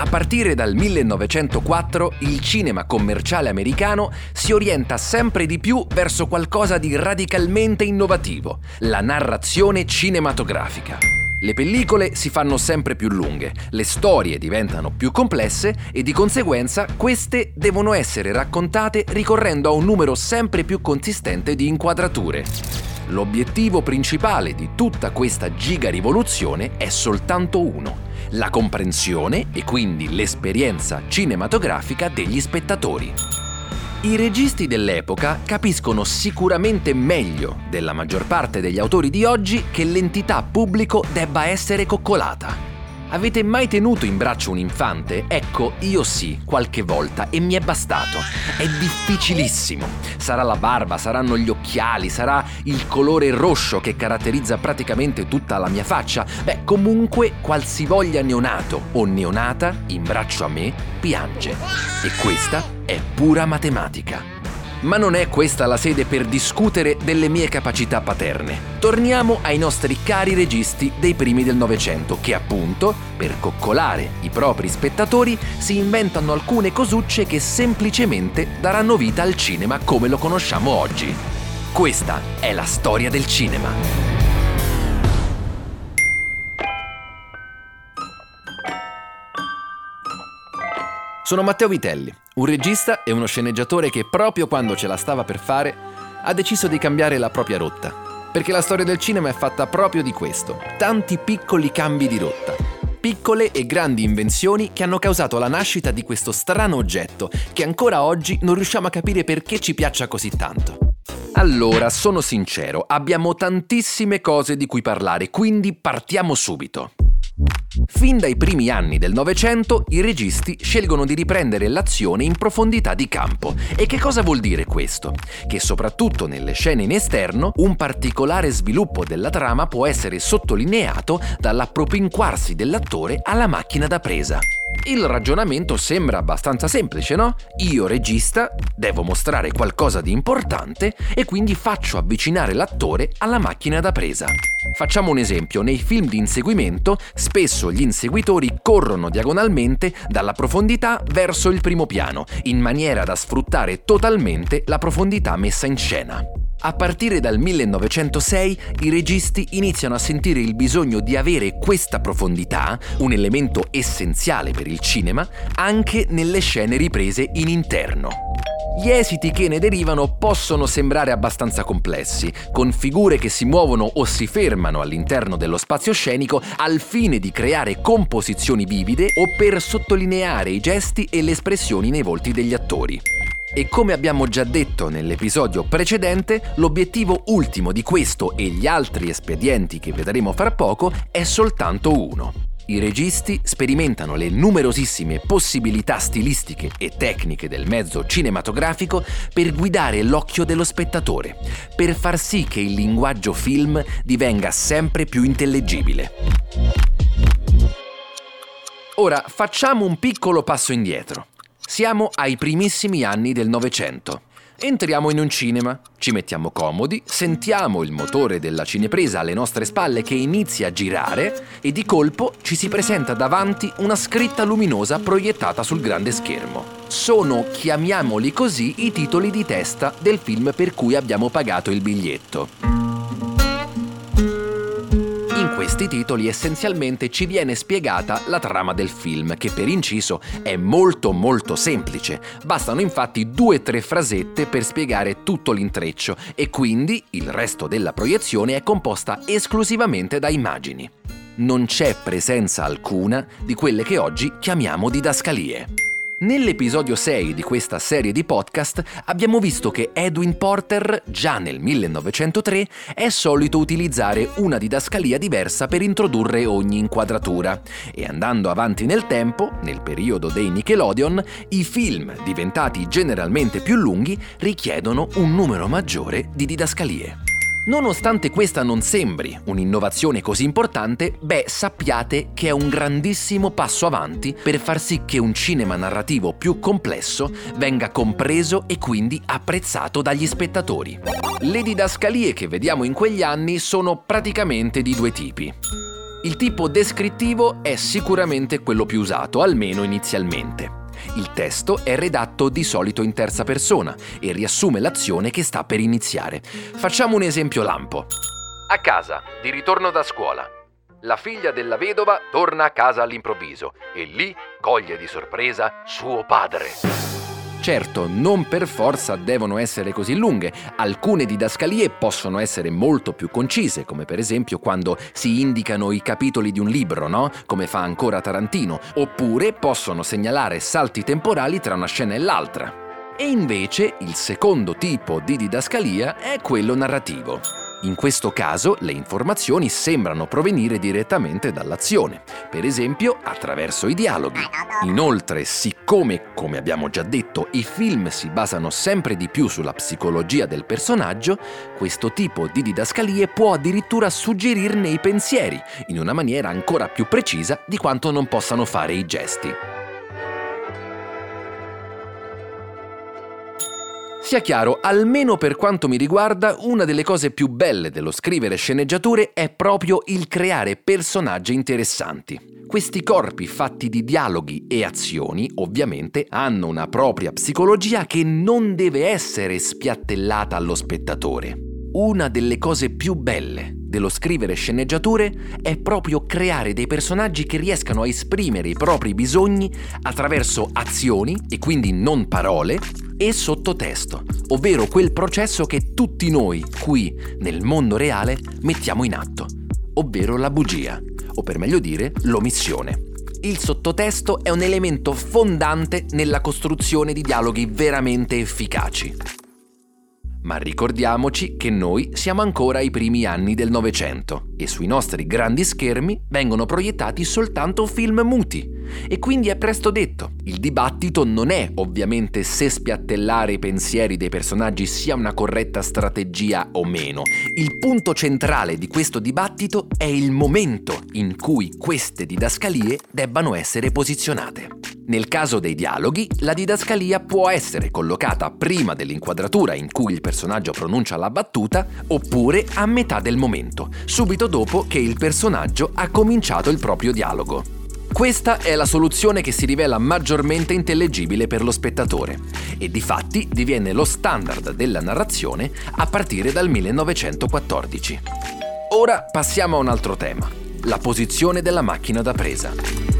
A partire dal 1904 il cinema commerciale americano si orienta sempre di più verso qualcosa di radicalmente innovativo, la narrazione cinematografica. Le pellicole si fanno sempre più lunghe, le storie diventano più complesse e di conseguenza queste devono essere raccontate ricorrendo a un numero sempre più consistente di inquadrature. L'obiettivo principale di tutta questa giga rivoluzione è soltanto uno, la comprensione e quindi l'esperienza cinematografica degli spettatori. I registi dell'epoca capiscono sicuramente meglio della maggior parte degli autori di oggi che l'entità pubblico debba essere coccolata. Avete mai tenuto in braccio un infante? Ecco, io sì, qualche volta, e mi è bastato. È difficilissimo. Sarà la barba, saranno gli occhiali, sarà il colore rosso che caratterizza praticamente tutta la mia faccia. Beh, comunque, qualsivoglia neonato o neonata in braccio a me piange. E questa è pura matematica. Ma non è questa la sede per discutere delle mie capacità paterne. Torniamo ai nostri cari registi dei primi del Novecento che appunto, per coccolare i propri spettatori, si inventano alcune cosucce che semplicemente daranno vita al cinema come lo conosciamo oggi. Questa è la storia del cinema. Sono Matteo Vitelli, un regista e uno sceneggiatore che proprio quando ce la stava per fare ha deciso di cambiare la propria rotta. Perché la storia del cinema è fatta proprio di questo, tanti piccoli cambi di rotta. Piccole e grandi invenzioni che hanno causato la nascita di questo strano oggetto che ancora oggi non riusciamo a capire perché ci piaccia così tanto. Allora, sono sincero, abbiamo tantissime cose di cui parlare, quindi partiamo subito. Fin dai primi anni del Novecento i registi scelgono di riprendere l'azione in profondità di campo. E che cosa vuol dire questo? Che soprattutto nelle scene in esterno un particolare sviluppo della trama può essere sottolineato dall'appropinquarsi dell'attore alla macchina da presa. Il ragionamento sembra abbastanza semplice, no? Io, regista, devo mostrare qualcosa di importante e quindi faccio avvicinare l'attore alla macchina da presa. Facciamo un esempio, nei film di inseguimento spesso gli inseguitori corrono diagonalmente dalla profondità verso il primo piano, in maniera da sfruttare totalmente la profondità messa in scena. A partire dal 1906 i registi iniziano a sentire il bisogno di avere questa profondità, un elemento essenziale per il cinema, anche nelle scene riprese in interno. Gli esiti che ne derivano possono sembrare abbastanza complessi, con figure che si muovono o si fermano all'interno dello spazio scenico al fine di creare composizioni vivide o per sottolineare i gesti e le espressioni nei volti degli attori. E come abbiamo già detto nell'episodio precedente, l'obiettivo ultimo di questo e gli altri espedienti che vedremo fra poco è soltanto uno. I registi sperimentano le numerosissime possibilità stilistiche e tecniche del mezzo cinematografico per guidare l'occhio dello spettatore, per far sì che il linguaggio film divenga sempre più intellegibile. Ora facciamo un piccolo passo indietro. Siamo ai primissimi anni del Novecento. Entriamo in un cinema, ci mettiamo comodi, sentiamo il motore della cinepresa alle nostre spalle che inizia a girare e di colpo ci si presenta davanti una scritta luminosa proiettata sul grande schermo. Sono, chiamiamoli così, i titoli di testa del film per cui abbiamo pagato il biglietto questi titoli essenzialmente ci viene spiegata la trama del film, che per inciso è molto molto semplice. Bastano infatti due o tre frasette per spiegare tutto l'intreccio e quindi il resto della proiezione è composta esclusivamente da immagini. Non c'è presenza alcuna di quelle che oggi chiamiamo didascalie. Nell'episodio 6 di questa serie di podcast abbiamo visto che Edwin Porter, già nel 1903, è solito utilizzare una didascalia diversa per introdurre ogni inquadratura e andando avanti nel tempo, nel periodo dei Nickelodeon, i film, diventati generalmente più lunghi, richiedono un numero maggiore di didascalie. Nonostante questa non sembri un'innovazione così importante, beh, sappiate che è un grandissimo passo avanti per far sì che un cinema narrativo più complesso venga compreso e quindi apprezzato dagli spettatori. Le didascalie che vediamo in quegli anni sono praticamente di due tipi. Il tipo descrittivo è sicuramente quello più usato, almeno inizialmente. Il testo è redatto di solito in terza persona e riassume l'azione che sta per iniziare. Facciamo un esempio lampo. A casa, di ritorno da scuola. La figlia della vedova torna a casa all'improvviso e lì coglie di sorpresa suo padre. Certo, non per forza devono essere così lunghe, alcune didascalie possono essere molto più concise, come per esempio quando si indicano i capitoli di un libro, no? Come fa ancora Tarantino, oppure possono segnalare salti temporali tra una scena e l'altra. E invece il secondo tipo di didascalia è quello narrativo. In questo caso le informazioni sembrano provenire direttamente dall'azione, per esempio attraverso i dialoghi. Inoltre, siccome, come abbiamo già detto, i film si basano sempre di più sulla psicologia del personaggio, questo tipo di didascalie può addirittura suggerirne i pensieri, in una maniera ancora più precisa di quanto non possano fare i gesti. Sia chiaro, almeno per quanto mi riguarda, una delle cose più belle dello scrivere sceneggiature è proprio il creare personaggi interessanti. Questi corpi fatti di dialoghi e azioni, ovviamente, hanno una propria psicologia che non deve essere spiattellata allo spettatore. Una delle cose più belle dello scrivere sceneggiature è proprio creare dei personaggi che riescano a esprimere i propri bisogni attraverso azioni, e quindi non parole, e sottotesto, ovvero quel processo che tutti noi qui nel mondo reale mettiamo in atto, ovvero la bugia, o per meglio dire l'omissione. Il sottotesto è un elemento fondante nella costruzione di dialoghi veramente efficaci. Ma ricordiamoci che noi siamo ancora ai primi anni del Novecento e sui nostri grandi schermi vengono proiettati soltanto film muti. E quindi è presto detto, il dibattito non è ovviamente se spiattellare i pensieri dei personaggi sia una corretta strategia o meno. Il punto centrale di questo dibattito è il momento in cui queste didascalie debbano essere posizionate. Nel caso dei dialoghi, la didascalia può essere collocata prima dell'inquadratura in cui il personaggio pronuncia la battuta oppure a metà del momento, subito dopo che il personaggio ha cominciato il proprio dialogo. Questa è la soluzione che si rivela maggiormente intellegibile per lo spettatore e di fatti diviene lo standard della narrazione a partire dal 1914. Ora passiamo a un altro tema, la posizione della macchina da presa.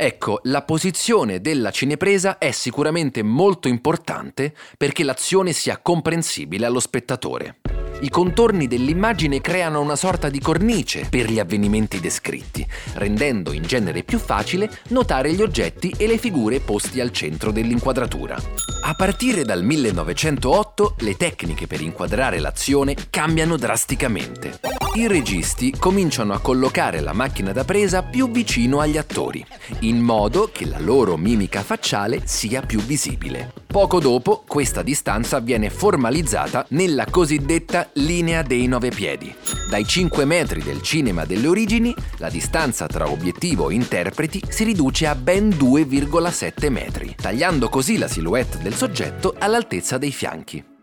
Ecco, la posizione della cinepresa è sicuramente molto importante perché l'azione sia comprensibile allo spettatore. I contorni dell'immagine creano una sorta di cornice per gli avvenimenti descritti, rendendo in genere più facile notare gli oggetti e le figure posti al centro dell'inquadratura. A partire dal 1908 le tecniche per inquadrare l'azione cambiano drasticamente. I registi cominciano a collocare la macchina da presa più vicino agli attori, in modo che la loro mimica facciale sia più visibile. Poco dopo questa distanza viene formalizzata nella cosiddetta linea dei nove piedi. Dai 5 metri del cinema delle origini, la distanza tra obiettivo e interpreti si riduce a ben 2,7 metri, tagliando così la silhouette del soggetto all'altezza dei fianchi.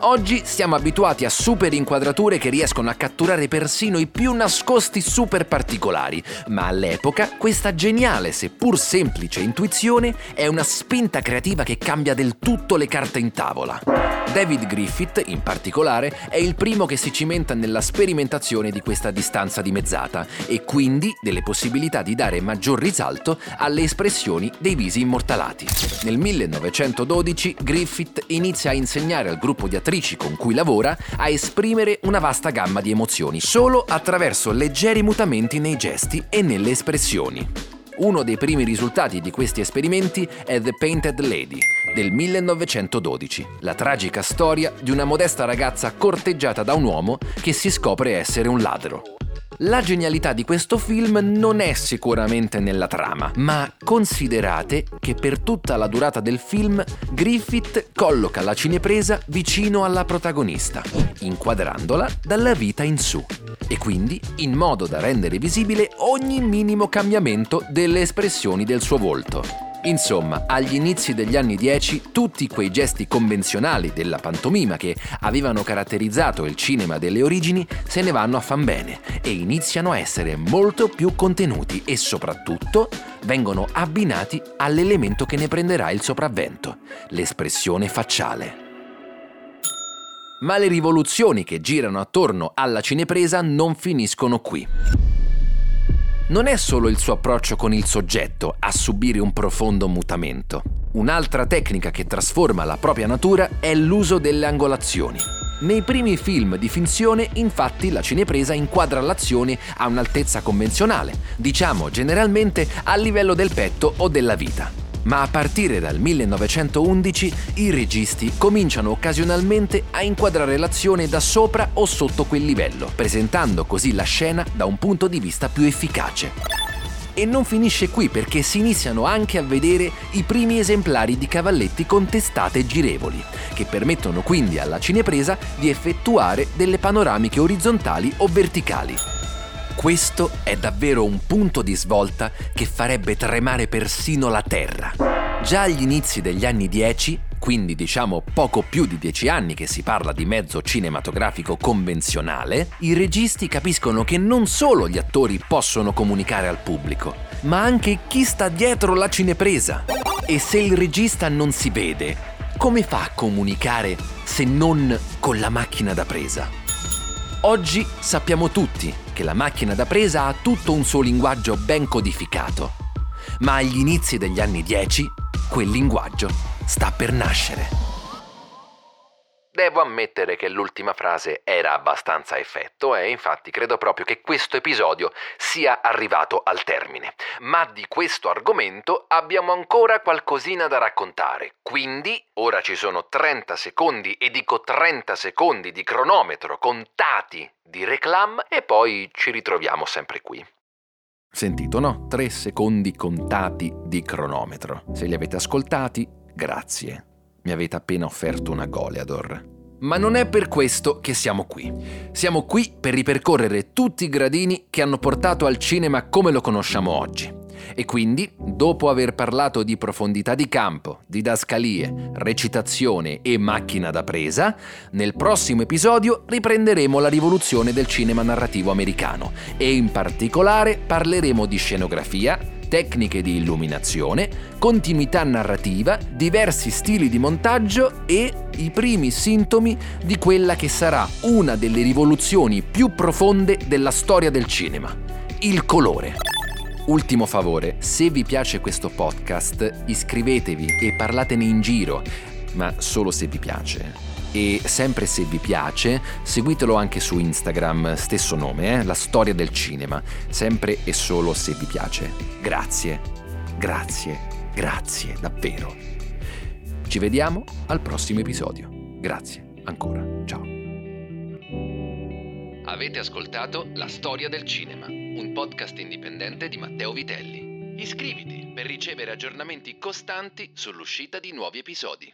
Oggi siamo abituati a super inquadrature che riescono a catturare persino i più nascosti super particolari, ma all'epoca questa geniale seppur semplice intuizione è una spinta creativa che cambia del tutto le carte in tavola. David Griffith, in particolare, è il primo che si cimenta nella sperimentazione di questa distanza dimezzata e quindi delle possibilità di dare maggior risalto alle espressioni dei visi immortalati. Nel 1912 Griffith inizia a insegnare al gruppo di attrici con cui lavora a esprimere una vasta gamma di emozioni solo attraverso leggeri mutamenti nei gesti e nelle espressioni. Uno dei primi risultati di questi esperimenti è The Painted Lady del 1912, la tragica storia di una modesta ragazza corteggiata da un uomo che si scopre essere un ladro. La genialità di questo film non è sicuramente nella trama, ma considerate che per tutta la durata del film Griffith colloca la cinepresa vicino alla protagonista, inquadrandola dalla vita in su, e quindi in modo da rendere visibile ogni minimo cambiamento delle espressioni del suo volto. Insomma, agli inizi degli anni 10 tutti quei gesti convenzionali della pantomima che avevano caratterizzato il cinema delle origini se ne vanno a fan bene e iniziano a essere molto più contenuti e soprattutto vengono abbinati all'elemento che ne prenderà il sopravvento, l'espressione facciale. Ma le rivoluzioni che girano attorno alla cinepresa non finiscono qui non è solo il suo approccio con il soggetto a subire un profondo mutamento. Un'altra tecnica che trasforma la propria natura è l'uso delle angolazioni. Nei primi film di finzione, infatti, la cinepresa inquadra l'azione a un'altezza convenzionale, diciamo generalmente a livello del petto o della vita ma a partire dal 1911 i registi cominciano occasionalmente a inquadrare l'azione da sopra o sotto quel livello, presentando così la scena da un punto di vista più efficace. E non finisce qui perché si iniziano anche a vedere i primi esemplari di cavalletti con testate girevoli, che permettono quindi alla cinepresa di effettuare delle panoramiche orizzontali o verticali. Questo è davvero un punto di svolta che farebbe tremare persino la Terra. Già agli inizi degli anni 10, quindi diciamo poco più di dieci anni che si parla di mezzo cinematografico convenzionale, i registi capiscono che non solo gli attori possono comunicare al pubblico, ma anche chi sta dietro la cinepresa. E se il regista non si vede, come fa a comunicare se non con la macchina da presa? Oggi sappiamo tutti che la macchina da presa ha tutto un suo linguaggio ben codificato, ma agli inizi degli anni 10 quel linguaggio sta per nascere. Devo ammettere che l'ultima frase era abbastanza effetto e infatti credo proprio che questo episodio sia arrivato al termine. Ma di questo argomento abbiamo ancora qualcosina da raccontare, quindi ora ci sono 30 secondi e dico 30 secondi di cronometro contati di reclam e poi ci ritroviamo sempre qui. Sentito, no? 3 secondi contati di cronometro. Se li avete ascoltati, grazie mi avete appena offerto una Goleador. Ma non è per questo che siamo qui. Siamo qui per ripercorrere tutti i gradini che hanno portato al cinema come lo conosciamo oggi. E quindi, dopo aver parlato di profondità di campo, didascalie, recitazione e macchina da presa, nel prossimo episodio riprenderemo la rivoluzione del cinema narrativo americano e in particolare parleremo di scenografia, tecniche di illuminazione, continuità narrativa, diversi stili di montaggio e i primi sintomi di quella che sarà una delle rivoluzioni più profonde della storia del cinema, il colore. Ultimo favore, se vi piace questo podcast, iscrivetevi e parlatene in giro, ma solo se vi piace e sempre se vi piace, seguitelo anche su Instagram, stesso nome, eh? La storia del cinema, sempre e solo se vi piace. Grazie, grazie, grazie, davvero. Ci vediamo al prossimo episodio. Grazie, ancora, ciao. Avete ascoltato La storia del cinema, un podcast indipendente di Matteo Vitelli. Iscriviti per ricevere aggiornamenti costanti sull'uscita di nuovi episodi.